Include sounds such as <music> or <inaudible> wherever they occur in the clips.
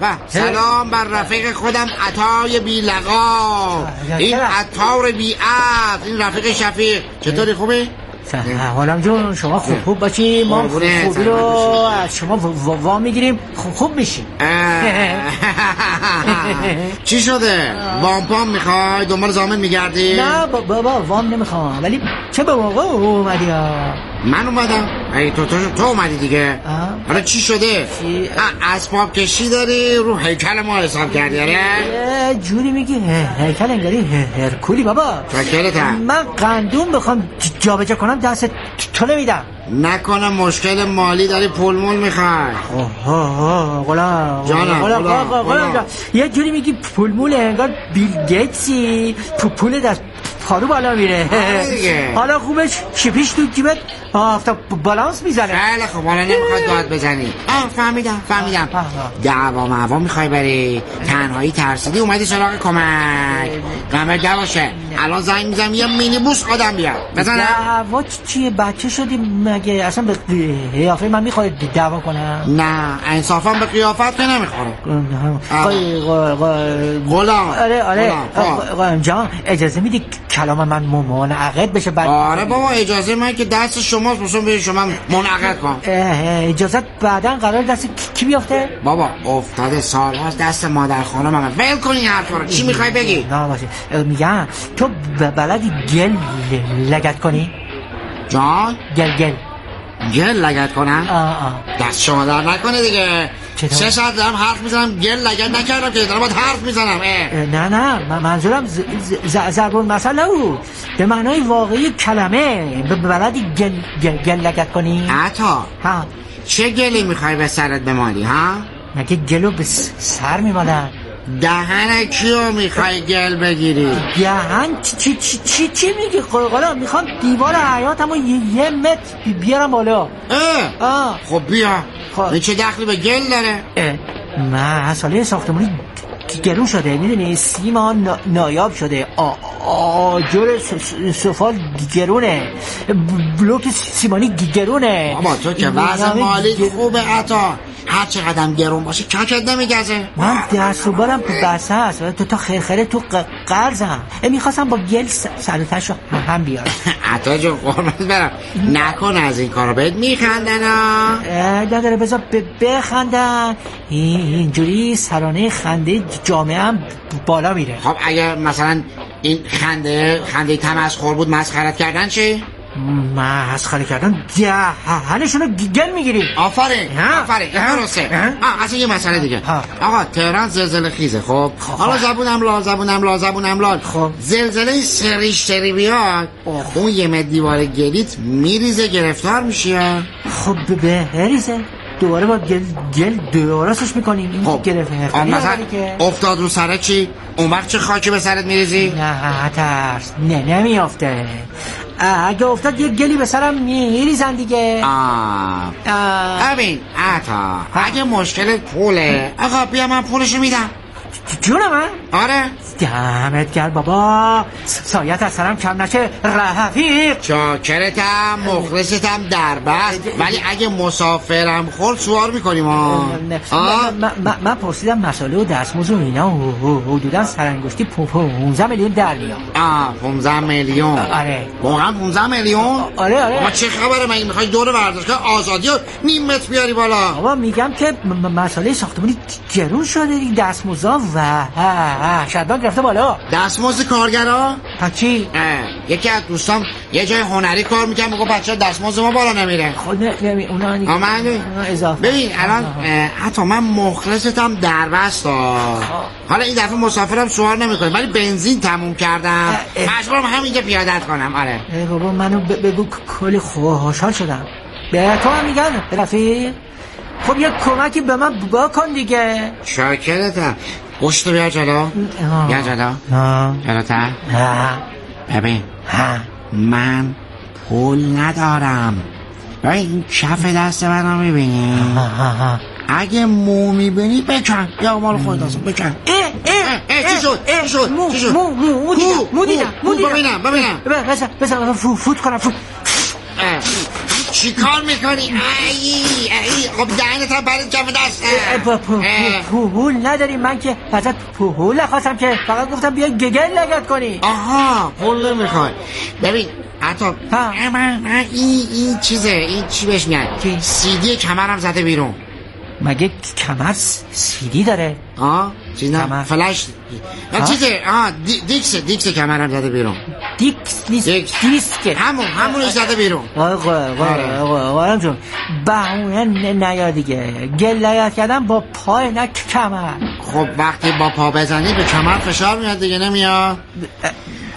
به،. سلام بر رفیق خودم عطای بی لقا این عطار بی عقل این رفیق شفیق چطوری خوبی؟ حالم جون شما خوب خوب باشی ما. خوبی رو از شما وا می‌گیریم خوب خوب میشیم <laughs> چی شده؟ وامپام می‌خوای؟ دنبال زامن میگردی؟ نه با- بابا وام نمی‌خوام ولی چه به موقع اومدی ها من اومدم ای تو تو, تو اومدی دیگه. حالا چی شده؟ اسباب کشی داری رو هیکل ما حساب کردی آره؟ جوری میگی هیکل انگاری هرکولی بابا من قندون بخوام جابجا کنم دست ت- تو نمیدم. نکنه مشکل مالی داری پول مول می‌خوای اوه، غلام. جانم، غلام، غلام،. یه جوری میگی پول مول انگار بیل گیتسی. پو- پول در پارو بالا میره. آره. حالا خوبش شیپیش تو جیبت آفتاب بالانس می‌زنه. خیلی خب حالا نمی‌خواد داد بزنی. آه فهمیدم فهمیدم. دعوا معوا می‌خوای بری. تنهایی ترسیدی اومدی سراغ کمک. قمر باشه الان زنگ می‌زنم یه مینی بوس آدم بیار بزنم دعوا چیه؟ بچه شدی مگه اصلا به قیافه من می‌خواد دعوا کنم؟ نه انصافا به قیافت که نمی‌خوره غلام. آره آره. خب. جان اجازه میدی کلام من منعقد بشه بعد آره بابا اجازه من که دست شماست بسون به شما منعقد کن. اه، اجازت بعدا قرار دست کی- بیافته بابا افتاده سال هاست دست مادر خانم من ول کن این حرفا رو. چی می‌خوای بگی؟ نه باشه. میگم تو بلدی گل لگت کنی؟ جان؟ گل گل. گل لگت کنم؟ آه آه. دست شما در نکنه دیگه. سه ساعت دارم حرف می‌زنم گل لگت نکردم که دارم باید حرف می‌زنم نه نه من- منظورم ز- ز- ضرب المثل نبود به معنای واقعی کلمه. ب- بلدی گل, گل, گل لگت کنی؟ عطا. ها. چه گلی می‌خوای به سرت بمالی ها؟ مگه گلو به سر میمالن؟ دهن کیو می‌خوای گل بگیری؟ دهن؟ چی چی چی چی, میگی؟ قلقلا می‌خوام دیوار حیاتمو یه, یه متر بی- بیارم بالا. اه. آه خب بیا. خب. این چه دخلی به گل داره؟ اه، گ- گرون شده می‌دونی؟ سیما نا- نایاب شده. آ- آجر سفال گرونه بلوک سیمانی گرونه بابا تو که وضع مالی خوبه عطا. هر چقدر گرون باشه ککت نمیگزه. من دست و بالم بسته است تو تا خرخره تو ق- قرضم. می‌خواستم با گل سلطش رو هم بیارم. <laughs> عطا جون قربت برم. نکن از این کارو. بهت میخندن نداره بذار بخندن. این- اینجوری سرانه خنده جامعه هم بالا میره. خب اگر مثلا این خنده خنده تمسخر بود مسخرت کردن چی؟ مسخره کردن دهنشونو گل می‌گیری. آفرین. آفرین این. درسته. اصلا یه مسئله دیگه. آقا تهران زلزله خیزه خب؟ حالا زبونم لا زبونم لا زبونم لا خب. زلزله سریش سری بیاد. اون یه متر دیوار گلیت میریزه گرفتار میشی. خب به هریزه دوباره با گل گل درستش می‌کنیم. این خب. گرفت مثلا که. افتاد رو سرت چی اون وقت چه خاکی به سرت میریزی؟ نه ترس. نه نمیافته. اگه افتاد یه گلی به سرم میریزن دیگه. آه. ببین عطا اگه مشکلت پوله آقا بیا من پولشو میدم. جون من آره. دمت گرد بابا. سایت از سرم کم نشه. رفیق. چاکرتم مخلصتم در بست ولی اگه مسافرم خورد سوار می‌کنیم آه؟ من- من- من پرسیدم مسئله و دستموز و اینا. حدودا سرانگشتی پو- 15 میلیون در میاد. آه 15 میلیون. آره. واقعا 15 میلیون؟ آره آره. بابا چه خبره؟ مگه می‌خوای دور ورزشگاه آزادی رو نیم متر بیاری بالا. بابا میگم که م- م- مسئله ساختمانی گرون شده. دستموزا و شدان گرفته بالا. دستمزد کارگرا؟ ها چی؟ یکی از دوستام یه جای هنری کار می‌کنم میگه بچه دستمزد ما بالا نمیره. خود نه نمی- اونا اونا اضافه. ببین الان حتی من مخلصتم در بست ها. حالا این دفعه مسافرم سوار نمی‌کنه ولی بنزین تموم کردم. مجبورم همینجا پیادت کنم. آره. ای بابا منو بگو کلی خوشحال شدم. به تو هم میگن رفیق. خب یه کمکی به من بکن دیگه. شاکرتم. گوشتو بیا جلو. بیا جلو جلوتر ببین ها من پول ندارم ببین این کف دست من رو می‌بینی اگه مو می‌بینی بکن یا مال خود دست بکن اه چی شد چی شد مو شد مو مو دیدم مو دیدم مو دیدم ببینم ببینم بزن بزن فوت کنم فوت چی کار می‌کنی؟ ای ای خب دهنت هم برای جمع دست. پول نداری؟ من که ازت پول نخواستم که فقط گفتم بیا گگل لگت کنی. آها پول نمی‌خوای. ببین حتی این این چیزه این چی بهش میگن؟ سیدی کمرم زده بیرون. مگه کمر سیدی داره؟ آه چیز نه فلش. چیزه آه. دیکس دیکس کمرم زده بیرون. دیکس نیست دیسک همون همونش زده بیرون. آقا آقا آقا جون. بهونه نیا دیگه. گل نیاد کردم با پای نه کمر. خب وقتی با پا بزنی به کمر فشار میاد دیگه نمیاد.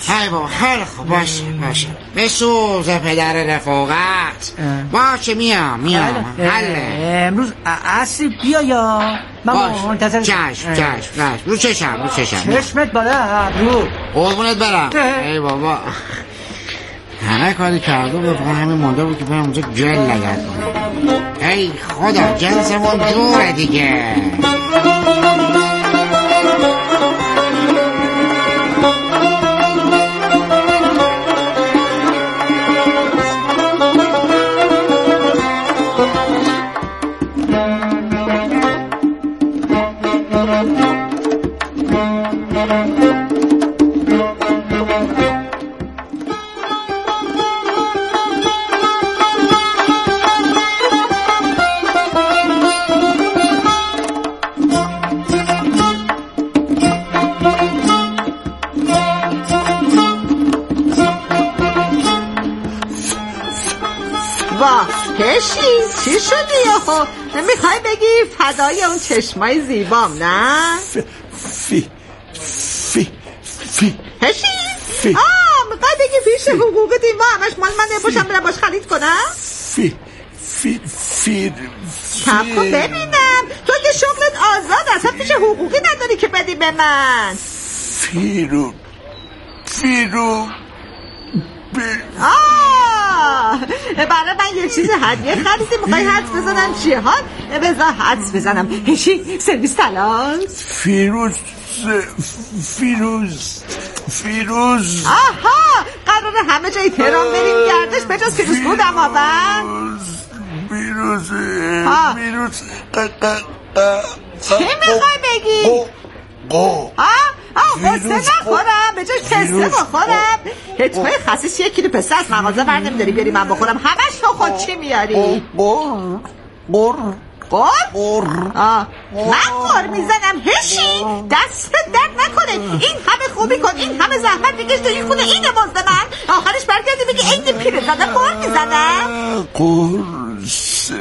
های با خیلی خوب. باشه باشه بسوز پدر رفاقت. باشه میام میام. حله. امروز اصری بیا یا. من منتظر چشم چشم چشم. رو چشم رو چشم. چشمت بالا رو. قربونت برم. ای بابا. همه کاری کرده بود فقط همین مونده بود که برم اونجا گل لگت کنم. ای خدا جنسمون جوره دیگه. فدای اون چشمای زیبام نه؟ فی فی فی هشی؟ فی. آه می‌خوای بگی فیش حقوق دیما همش مال من نباشم برم باش خرید کنم. فی فی فی کم کن ببینم. تو که شغلت آزاد اصلا پیش حقوقی نداری که بدی به من. فیرو فیرو آه برای من یه چیز هدیه خریدی می‌خوای حدس بزنم چیه؟ ها؟ بذار حدس بزنم. <laughs> هشی سرویس تلاش فیروز فیروز فیروز. آها! قرار همه جای تهران بریم گردش بجاز فیروز بودم آبن. فیروز فیروز چی می‌خوای بگی؟ آه؟ آه قصه نخورم به جاش پسته بخورم. توی خسیس یک کیلو پسته از مغازه بر نمیداری بیاری من بخورم. همش تو خود چی میاری؟ قر قر قر؟ آه. من قر می‌زنم هشی! دست درد نکنه. این همه خوبی کن. این همه زحمت بکش تو این خونه این مزد من آخرش برگردی بگی این پیره زده قر می‌زنم. قرص.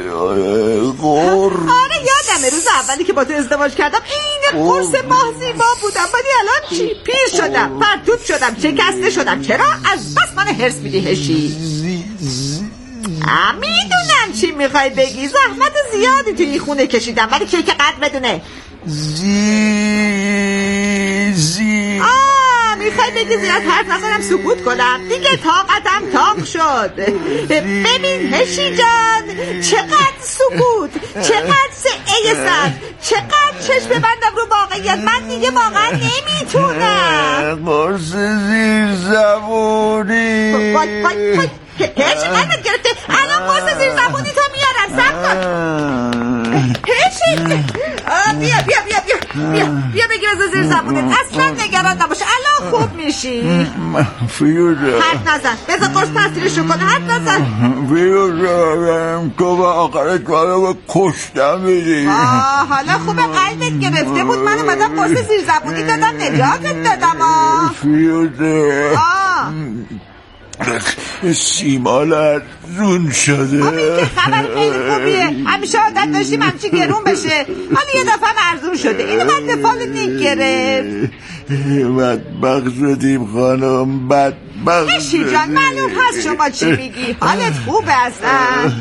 قر آره یادمه. روز اولی که با تو ازدواج کردم این قرص. ماه زیبا بودم. ولی الان چی؟ پیر شدم پرتوت شدم شکسته شدم. چرا؟ از بس من هرس میدی هشی. می‌دونم چی می‌خوای بگی. زحمت زیادی توی این خونه کشیدم ولی که قد بدونه. زی زی. آه می‌خوای بگی زیاد حرف نزنم سکوت کنم. دیگه طاقتم تاق شد. ببین هشی جان چقدر سکوت چقدر سعه سر چقدر چشم ببندم رو واقعیت. من دیگه واقعا نمی‌تونم. قرص زیر زبونی. هیچ قلبت گرفته الان قرص زیر زبونی تو میارم سب کن. هیچی. بیا بیا بیا بیا بیا بیا بگیر از زیر زبونت. اصلا نگران نباشه الان خوب میشی. فیروزه حرف نزن. بذار قرص تاثیرشو کنه. حرف نزن. فیروزه تو به آخرش به کشتم آه حالا خوبه. قلبت گرفته بود. من اومدم قرص زیر زبونی دادم. نجاتت دادم آه. سیمال رون شده. خبر خیلی خوبیه. همیشه عادت داشتیم همچی گرون بشه. حالا یه دفعه ارزون شده. اینو من دفال گرفت. بدبخ شدیم خانم بدبخ هشی جان معلوم هست شما چی میگی. حالت خوبه اصلا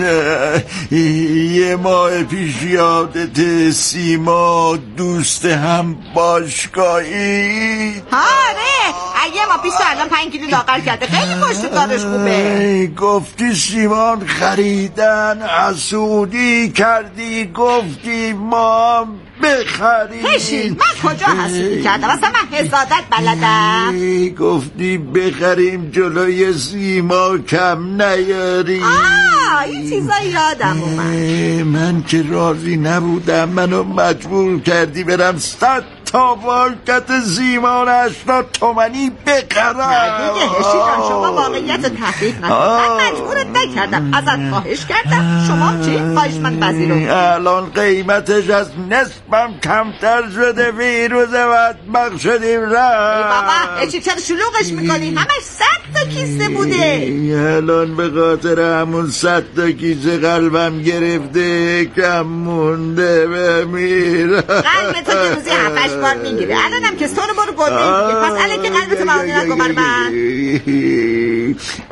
یه ماه پیش یادت سیما دوست هم باشگاهی. آره یه ماه پیش الان پنج کیلو لاغر کرده خیلی پشت کارش خوبه. گفتی سیمان خریدن حسودی کردی گفتی ما بخریم. هشی من کجا حسودی کردم؟ اصلا من حسادت بلدم. گفتی بخریم جلوی سیما کم نیاری. آه این چیزا یادم اومد. من که راضی نبودم منو مجبور کردی برم صد تا واکت زیمان هشتاد تومنی بخرم. دیگه هشی شما واقعیت تحقیق نکن من مجبورت نکردم. ازت خواهش کردم. شما چی؟ خواهش من پذیرو. الان قیمتش از نصفم کمتر شده. ویروز بدبخ شدیم. رفت بابا هشی چرا شلوغش می‌کنی؟ همش صد تا کیسه بوده. الان به خاطر همون صد تا کیسه قلبم گرفته کم مونده بمیرم قلب تو که روزی هفتش بار می‌گیره الانم که سر برو میگه پس الان که قلبتو معانی نکن بر من.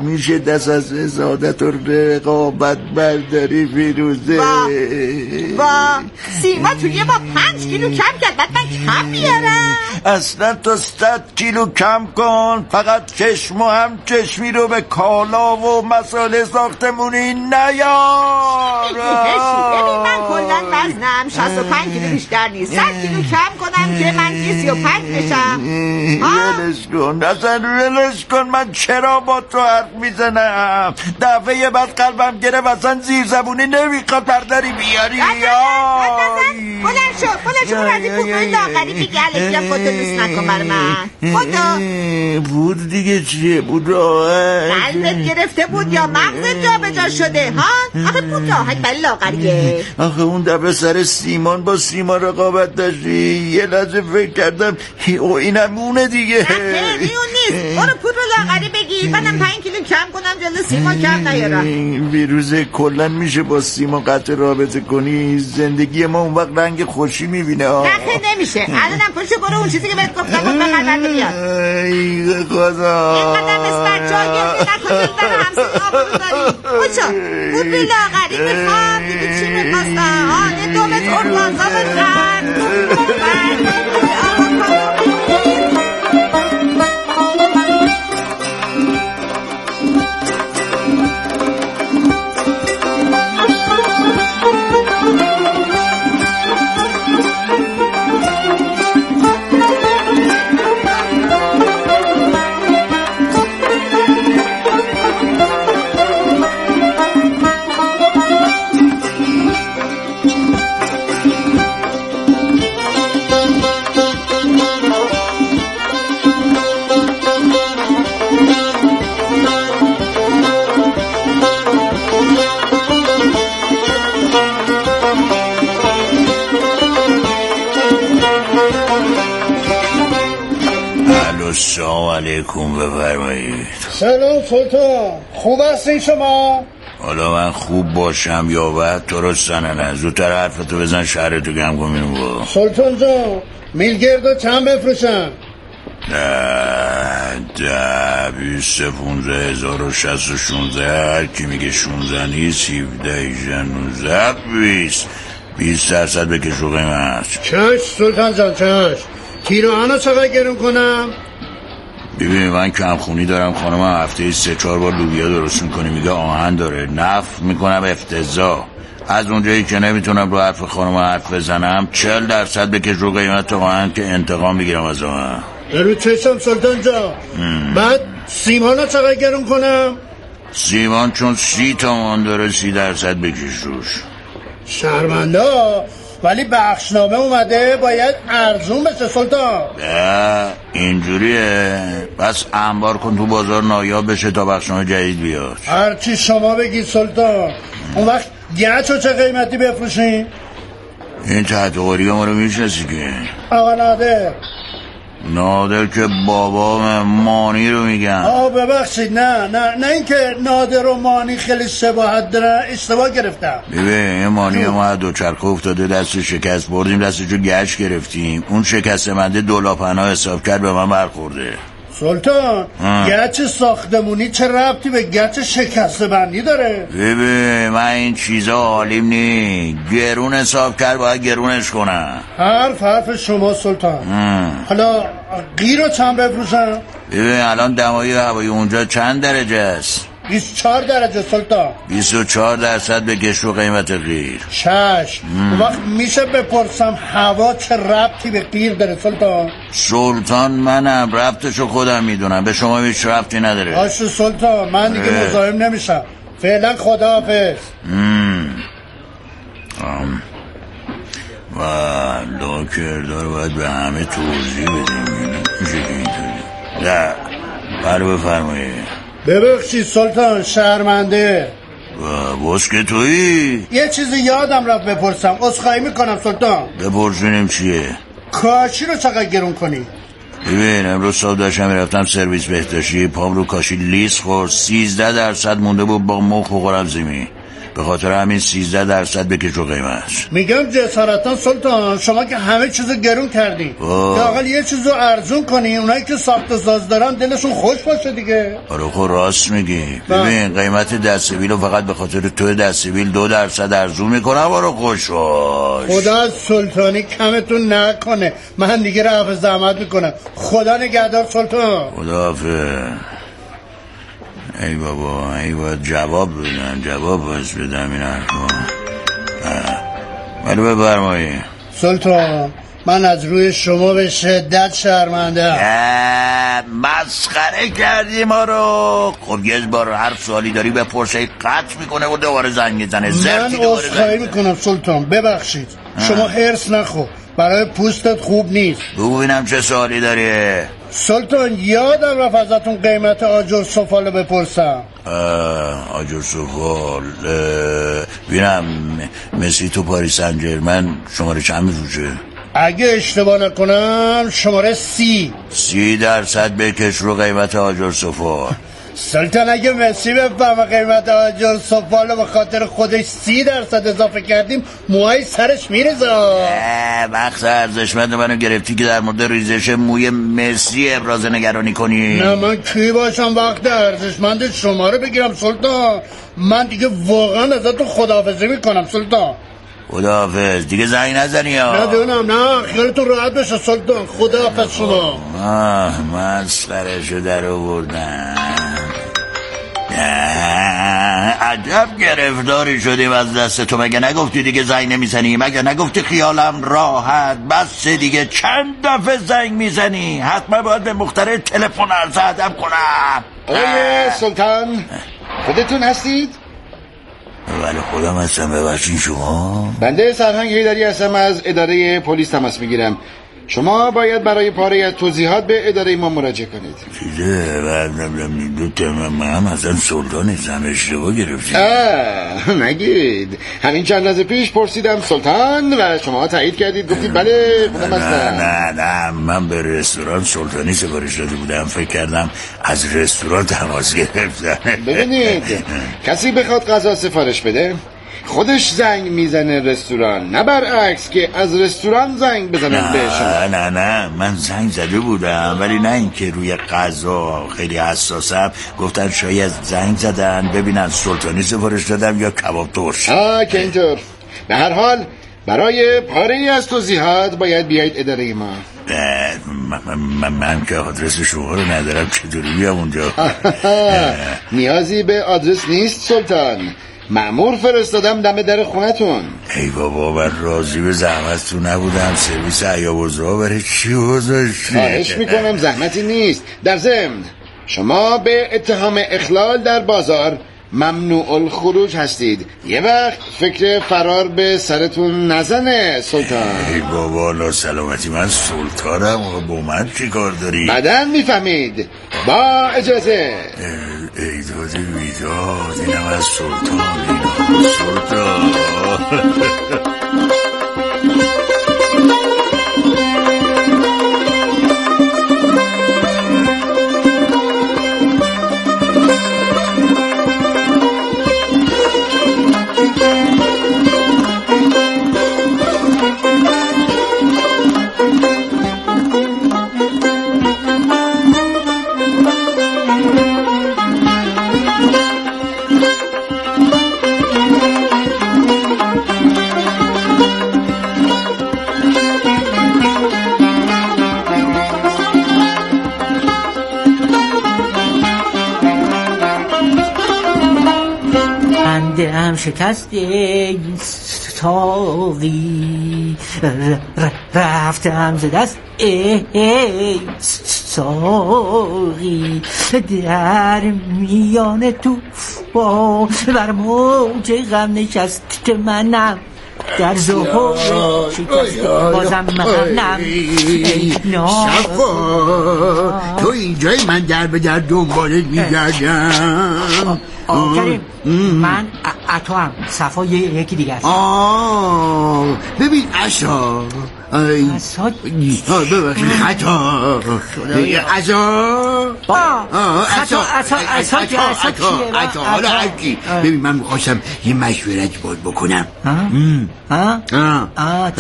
میشه دست از حسادت و رقابت برداری فیروزه. با سیما تو یه با پنج کیلو کم کرد. بعد من کم بیارم. اصلا تو صد کیلو کم کن. فقط چشم و هم چشمی رو به کالا و مسائل ساختمونی نیار ببین من کلا وزنم 65 کیلو بیشتر نیست. 100 کیلو کم کنم که من 35 بشم ولش کن. اصلا ولش کن. من چرا با تو حرف می‌زنم؟ دفعه بعد قلبم گرفت. اصلا زیر زبونی نمی‌خواد برداری بیاری بلند شو بلند شو از این پوکای لاغری بگی الکی هم خودتو دوست نکن بر من خودتو بود دیگه چیه؟ بود راه قلبت گرفته بود یا مغزت جا به جا شده ها؟ آخه بود راحت بلی لاغریه. آخه اون دفعه سر سیمان با سیمان رقابت داشتی. یه لحظه فکر کردم او اینم اونه دیگه. خیلی اون نیست. برو پول رو لاغری بگیر منم پنج کیلو کم کنم جلو سیما کم نیارم. ویروز کلن میشه با سیما قطع رابطه کنی. زندگی ما اون وقت رنگ خوشی می‌بینه. نخه نمیشه. الانم پشت برو اون چیزی که بهت گفتم. اون بقدر بیاد. ای خدا. اینقدر مثل بچه ها گریه نکن دل همسین آبرو داری بچه بود بی لاغری می‌خوام دیگه چی می‌خواستم آه یه دومت ارگانزا بزن السلام علیکم بفرمایید. سلام سلطان خوب هستین شما؟ حالا من خوب باشم یا بعد تو رو سننه زودتر حرفتو بزن شهرتو گم کن میرم با سلطان جان میلگردو چند بفروشم ده ده بیست پونزه هزار و شست و شونزه. هر کی میگه شونزه نیست هیفده ایژه نوزه بیست. بیست درصد بکش رو قیمت چش سلطان جان چش. کیلو چقدر گرون کنم؟ ببین من کمخونی دارم خانم هفته سه چهار بار لوبیا درست می‌کنی میگه آهن داره نف می‌کنم افتضاح. از اونجایی که نمی‌تونم رو حرف خانم حرف بزنم چل درصد بکش رو قیمت آهن که انتقام بگیرم از آهن. رو چشم سلطان جان بعد سیمانا چقدر گرون کنم سیمان چون سی تومان داره سی درصد بکش روش. شرمنده. ولی بخشنامه اومده باید ارزون بشه سلطان. نه اینجوریه. پس انبار کن تو بازار نایاب بشه تا بخشنامه جدید بیاد. هرچی شما بگید سلطان. اون وقت گچو چه قیمتی بفروشین این تحت ما رو میشنسی که. آقا نادر نادر که بابام مانی رو میگن. آه ببخشید نه نه نه اینکه نادر و مانی خیلی شباهت دارن اشتباه گرفتم. ببین این مانی ما دو چرخه افتاده دست شکست بردیم دستشو گچ گرفتیم. اون شکست منده دولاپنا حساب کرد به من برخورده. سلطان. گچ ساختمونی چه ربطی به گچ شکسته بندی داره؟ ببین من این چیزا عالیم نی گرون حساب کرد باید گرونش کنم. حرف حرف شما سلطان. ام. حالا قیر رو چند بفروشم؟ ببین الان دمای هوای اونجا چند درجه است؟ 24 درجه سلطان. 24 درصد به گشت و قیمت غیر شش. وقت میشه بپرسم هوا چه ربطی به قیر داره سلطان؟ سلطان منم. ربطشو خودم می‌دونم. به شما هیچ ربطی نداره. باشه سلطان من دیگه اه. مزاحم نمیشم. فعلا خداحافظ. و لا کردار باید به همه توضیح بدیم. اینطوری. نه. بر بفرمایید. ببخشید سلطان شرمنده. و بس که تویی؟ یه چیزی یادم رفت بپرسم. عذرخواهی می‌کنم سلطان. بپرسونیم چیه؟ کاشی رو چقدر گرون کنی؟ ببین امروز صبح داشتم می‌رفتم سرویس بهداشتی. پام رو کاشی لیز خورد. سیزده درصد مونده بود با مخ بخورم زمین به خاطر همین سیزده درصد بکش و قیمت میگم جسارتا سلطان شما که همه چیزو گرون کردی آه. لااقل یه چیزو ارزون کنی اونایی که ساخت ساز دارن دلشون خوش باشه دیگه. آره خب راست میگی. بله. ببین قیمت دستویل رو فقط به خاطر تو دستویل دو درصد ارزون می‌کنم. برو خوش باش. خدا از سلطانی کمتون نکنه. من دیگه رفع زحمت می‌کنم. خدا نگهدار سلطان. خداحافظ. ای بابا ای باید جواب بدن جواب باید بدم این حرفا. ولی بفرمایید سلطان من از روی شما به شدت شرمنده مسخره کردی ما رو. خب یه بار هر سوالی داری بپرسه قطع می‌کنه و دوباره زنگ می‌زنه. من زنگ می‌کنم سلطان. ببخشید. شما هرس نخو برای پوستت خوب نیست. ببینم چه سوالی داری. سلطان یادم رفت ازتون قیمت آجر سفاله بپرسم. آجر سفال اه، ببینم مسی تو پاریس سن شماره چند میفروشه؟ اگه اشتباه نکنم شماره سی. سی درصد بکش رو قیمت آجر سفال. سلطان اگه مسی بفهمه قیمت آجر سفاله به خاطر خودش سی درصد اضافه کردیم موهای سرش اه، وقت ارزشمند منو گرفتی که در مورد ریزش موی مسی ابراز نگرانی کنی. نه من کی باشم؟ وقت ارزشمند شما رو بگیرم سلطان. من دیگه واقعا ازتون خداحافظی می‌کنم سلطان. خداحافظ. دیگه زنگ نزنی یا ندونم نه خیالتون راحت بشه سلطان. خداحافظ شما. آه مسخرشو در آوردن اه، عجب گرفتاری شدیم از دست تو. مگه نگفتی دیگه زنگ نمی‌زنی؟ مگه نگفتی خیالم راحت؟ بس دیگه چند دفعه زنگ می‌زنی؟ حتما باید به مختره تلفن عرض ادب کنم. آقای سلطان خودتون هستید؟ ولی خودم هستم ببخشین شما. بنده سرهنگ هیدری هستم از اداره پلیس تماس می‌گیرم. شما باید برای پاره از توضیحات به اداره ما مراجعه کنید. چیزه دو من اصلا سلطان نیستم اشتباه گرفتی. آه نگید. همین چند لحظه پیش پرسیدم سلطان و شما تایید کردید گفتید بله خودم نه نه نه من به رستوران سلطانی سفارش داده بودم فکر کردم از رستوران تماس گرفتن. ببینید <laughs> کسی بخواد غذا سفارش بده؟ خودش زنگ می‌زنه رستوران. نه برعکس که از رستوران زنگ بزنن به شما نه نه. نه من زنگ زده بودم ولی نه اینکه روی غذا خیلی حساسم. گفتن شاید زنگ زدن ببینن سلطانی سفارش دادم یا کباب ترش. آه که اینطور. به هر حال برای پاره ای از توضیحات باید بیایید اداره ما. من که آدرس شما رو ندارم چطوری بیام اونجا؟ <laughs> نیازی به آدرس نیست سلطان. معمور فرستادم دم در خونتون. ای بابا من راضی به زحمتتون نبودم. سرویس عیابوزرا برای چی گذاشتی خواهش می‌کنم زحمتی نیست. در ضمن شما به اتهام اخلال در بازار ممنوع الخروج هستید. یه وقت فکر فرار به سرتون نزنه سلطان. ای بابا لا سلامتی من سلطانم. و با من چی کار داری؟ بعدا می‌فهمید. با اجازه. ای داد بیداد اینم از سلطان اینا سلطان. <laughs> شکست ساقی. رفتم ز دست ای ساقی. در میان تو بر موج غم نشست منم. در ظهور شکست. بازم منم شفا تو اینجای من در به در دنبالت میگردم. کریم. من اتو هم صفا یکی دیگه است. آه. ببین اشا ببخشید. خطا اشا خطا اصا اصا حالا هرکی ببین من می‌خواستم یه مشورت باید بکنم. ها ها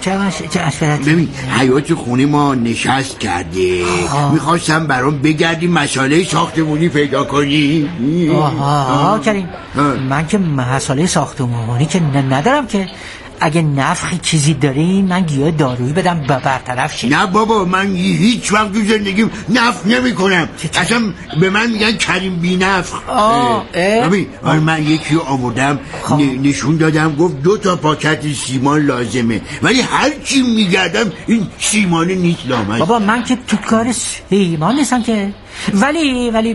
چه مشورت ببین حیات خونه ما نشست کرده. می‌خواستم برام بگردی مساله ساختمونی پیدا کنی. آها کریم. من که مساله ساختمونی که ندارم که. اگه نفخی چیزی دارین من گیاه دارویی بدم برطرف شه. نه بابا من هیچ وقت تو زندگیم نفخ نمی کنم اصلا به من میگن کریم بی نفخ ببین من یکی رو آوردم نشون دادم گفت دو تا پاکت سیمان لازمه. ولی هر چی میگردم این سیمان نیست لامد بابا من که تو کار سیمان نیستم که. ولی ولی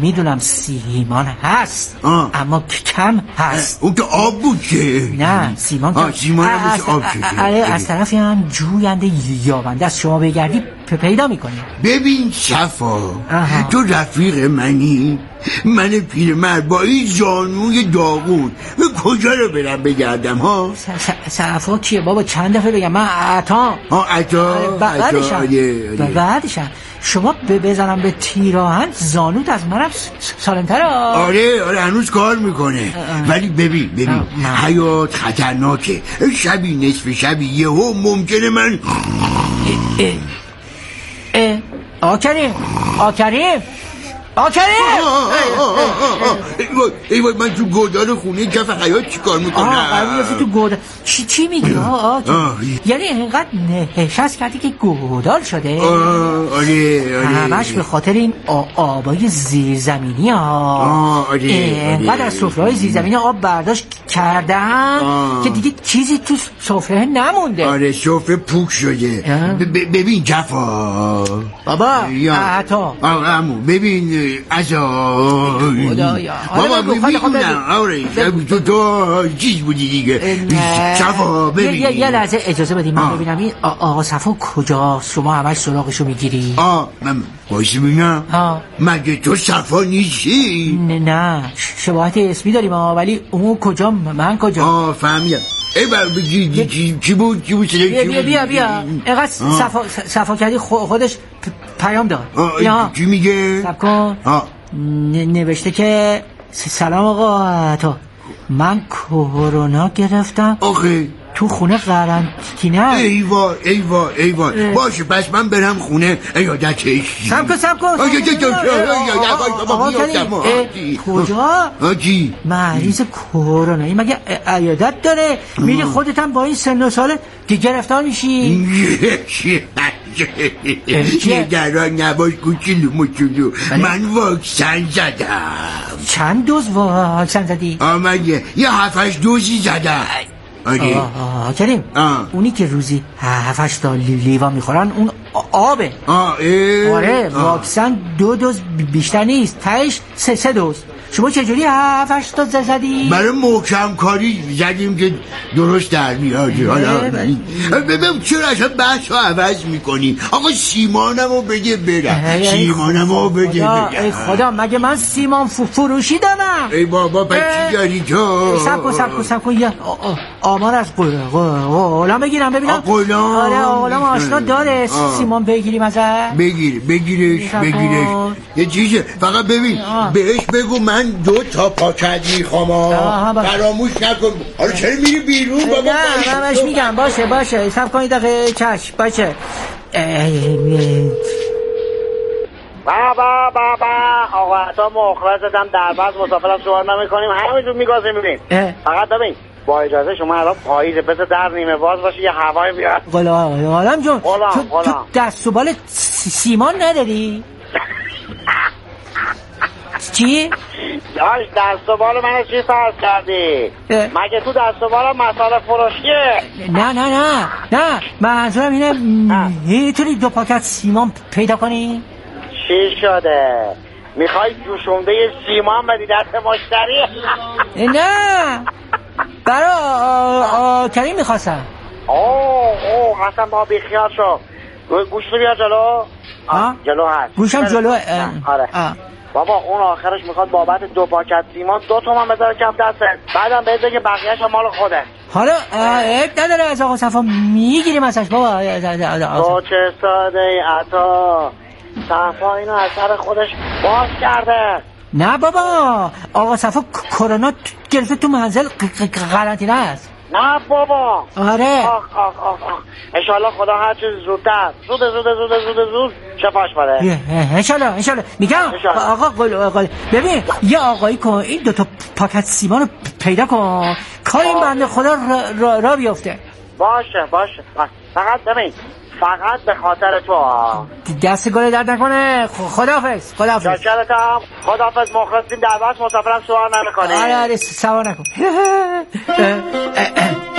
می‌دونم سیمان هست. آه. اما کم هست. اون که آب بود که. نه سیمان آه سیمان هم آب شده از طرفی هم جوینده یابنده از شما بگردی پیدا می‌کنی. ببین صفا تو رفیق منی؟ من پیرمرد با این زانوی داغون. به کجا رو برم بگردم ها؟ صفا کیه؟ بابا چند دفعه بگم. من عطا. ها عطا بعدشم. بعدشم. شما بزنم به تیراهن زانوت از منم سالمتره. آره آره هنوز کار می‌کنه. ولی ببین ببین حیات خطرناکه. شبی نصف شبی یهو ممکنه من آکریم آکریم آکریم ای وای من تو گودال خونه کف حیات چی کار می‌کنم؟ آه تو گودال. چی چی میگی؟ یعنی اینقدر نشست کردی که گودال شده؟ آره آره. همش به خاطر این آبای زیرزمینی ها آره اینقدر از سفره زیرزمینی آب برداشت کردن که دیگه چیزی تو سفره نمونده. آره سفره پوک شده. ببین جفا بابا عطا. امو ببین ازا بابا می‌دونم آره تو تو چیز بودی دیگه. صفا ببین. یه لحظه اجازه بدیم من ببینم این آقا صفا کجاست شما همش سراغشو می‌گیری؟ آه من بایستی ببینم مگه تو صفا نیستی؟ نه شباهت اسمی داریم ولی اون کجا؟ من کجا؟ آه فهمیدم. ای بر بگی چی بود؟ چی بود بیا بیا بیا بیا. اینقدر صفا صفا کردی خودش پیام داد. چی میگه؟ سب کن. نوشته که سلام آقا تو. من کرونا گرفتم. آخه. تو خونه قرنطینه ایوا ایوا ایوا باشه پس من برم خونه ایادتش سب کن سب کن کجا چی مریض کرونا این مگه ایادت داره میری خودت هم با این سن و ساله که گرفتار میشی نگران نباش کوچولو مچولو من واکسن زدم چند دوز واکسن زدی؟ آمده یه هفتش دوزی زدم آره آه کریم اونی که روزی هفتش تا لیوا می‌خورن اون آبه. آه آره واکسن دو دوز بیشتر نیست تایش سه سه دوز. شما چجوری هفتش تا زدی؟ برای محکم کاری زدیم که درست در میاد. حالا ببین چرا اصلا بحث رو عوض می‌کنی آقا سیمانمو بگه برم. سیمانمو بگه برم. ای خدا مگه من سیمان فروشی دارم ای بابا پس چی داری تو. سب کن سب کن سب کن. یه آمار از غلام بگیرم ببینم. غلام آره غلام آشنا داره. سیمان بگیریم ازش. بگیر بگیرش بگیرش. یه چیزه فقط ببین بهش بگو من دو تا پاکت می‌خوام فراموش نکن. حالا چرا میری بیرون بابا؟ نه من بهش میگم. باشه باشه. سب کنید دقیقه چشم. باشه. بابا بابا آقا تا مخلص دادم در بس مسافرت شما نمی‌کنیم همینجور میگازیم می‌بینیم. فقط ببین با اجازه شما الان پاییزه بس در نیمه باز باشه یه هوای بیاد. غلام غلام جون غلام تو دست و بال سیمان نداری؟ <laughs> چی؟ داشت دست و بال من چی فرض کردی؟ مگه تو دست و بالم مساله فروشیه؟ نه نه نه نه. منظورم اینه می‌تونی دو پاکت سیمان پیدا کنی؟ چی شده؟ می‌خوای جوشونده سیمان بدی دست مشتری؟ نه. برا کریم می‌خواستم. اوه اوه حسن با بیخیال شو. گوش بیا جلو. جلو هست. گوشم جلو آره. بابا اون آخرش می‌خواد بابت دو پاکت سیمان دو تومن بذاره کم دسته بعدم بهت بگه بقیهش مال خوده. حالا عیب نداره از آقا صفا می‌گیریم ازش بابا. تو چه ساده ای عطا. صفا اینو از سر خودش باز کرده. نه بابا آقا صفا کرونا گرفته تو منزل قرنطینه است. نه بابا. آره. آخ آخ آخ آخ. انشالله خدا هر چیز زودتر. زود. زود زود زود زود شفاش بده انشالله انشالله میگم آقا قل قل ببین یه آقایی کن این دوتا پاکت سیمان رو پیدا کن. کار این بنده خدا را, را, بیفته باشه باشه. فقط ببین فقط به خاطر تو دست گل درد نکنه. خدافز خدافز شکرتم خدافز مخلصیم در بس مسافرم سوار نمی‌کنی. آره آره سوار نکن. <laughs>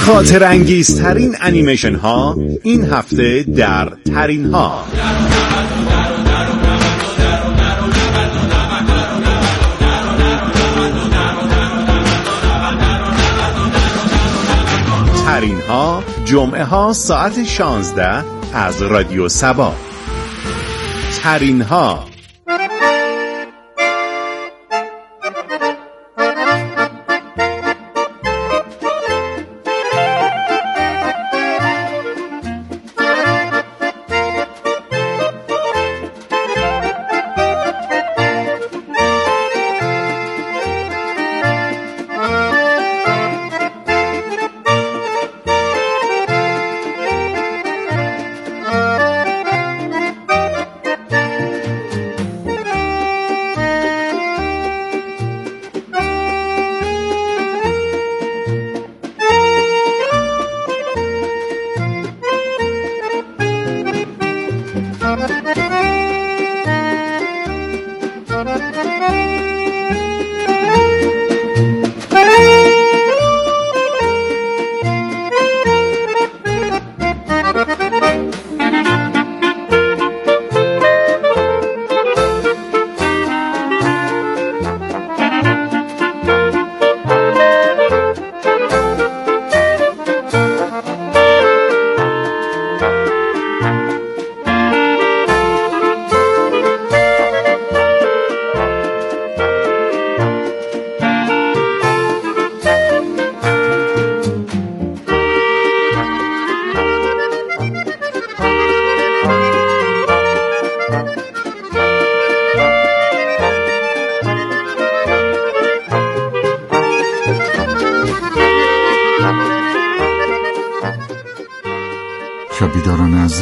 خاطر انگیزترین انیمیشن ها این هفته در ترین ها ترین ها جمعه ها ساعت 16 از رادیو سبا. ترین ها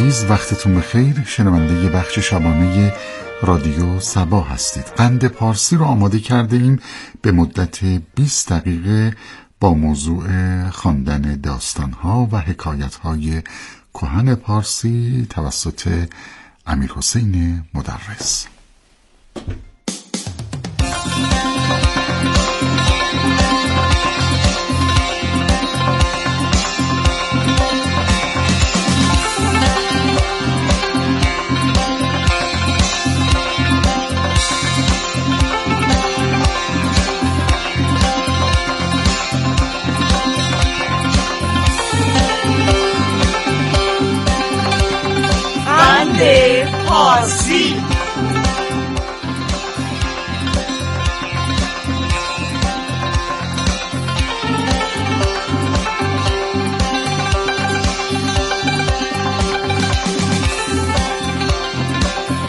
وقتتون بخیر. شنونده یه بخش شبانه رادیو سبا هستید. قند پارسی رو آماده کرده ایم به مدت 20 دقیقه با موضوع خواندن داستانها و حکایتهای کهن پارسی توسط امیر حسین مدرس.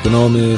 به نام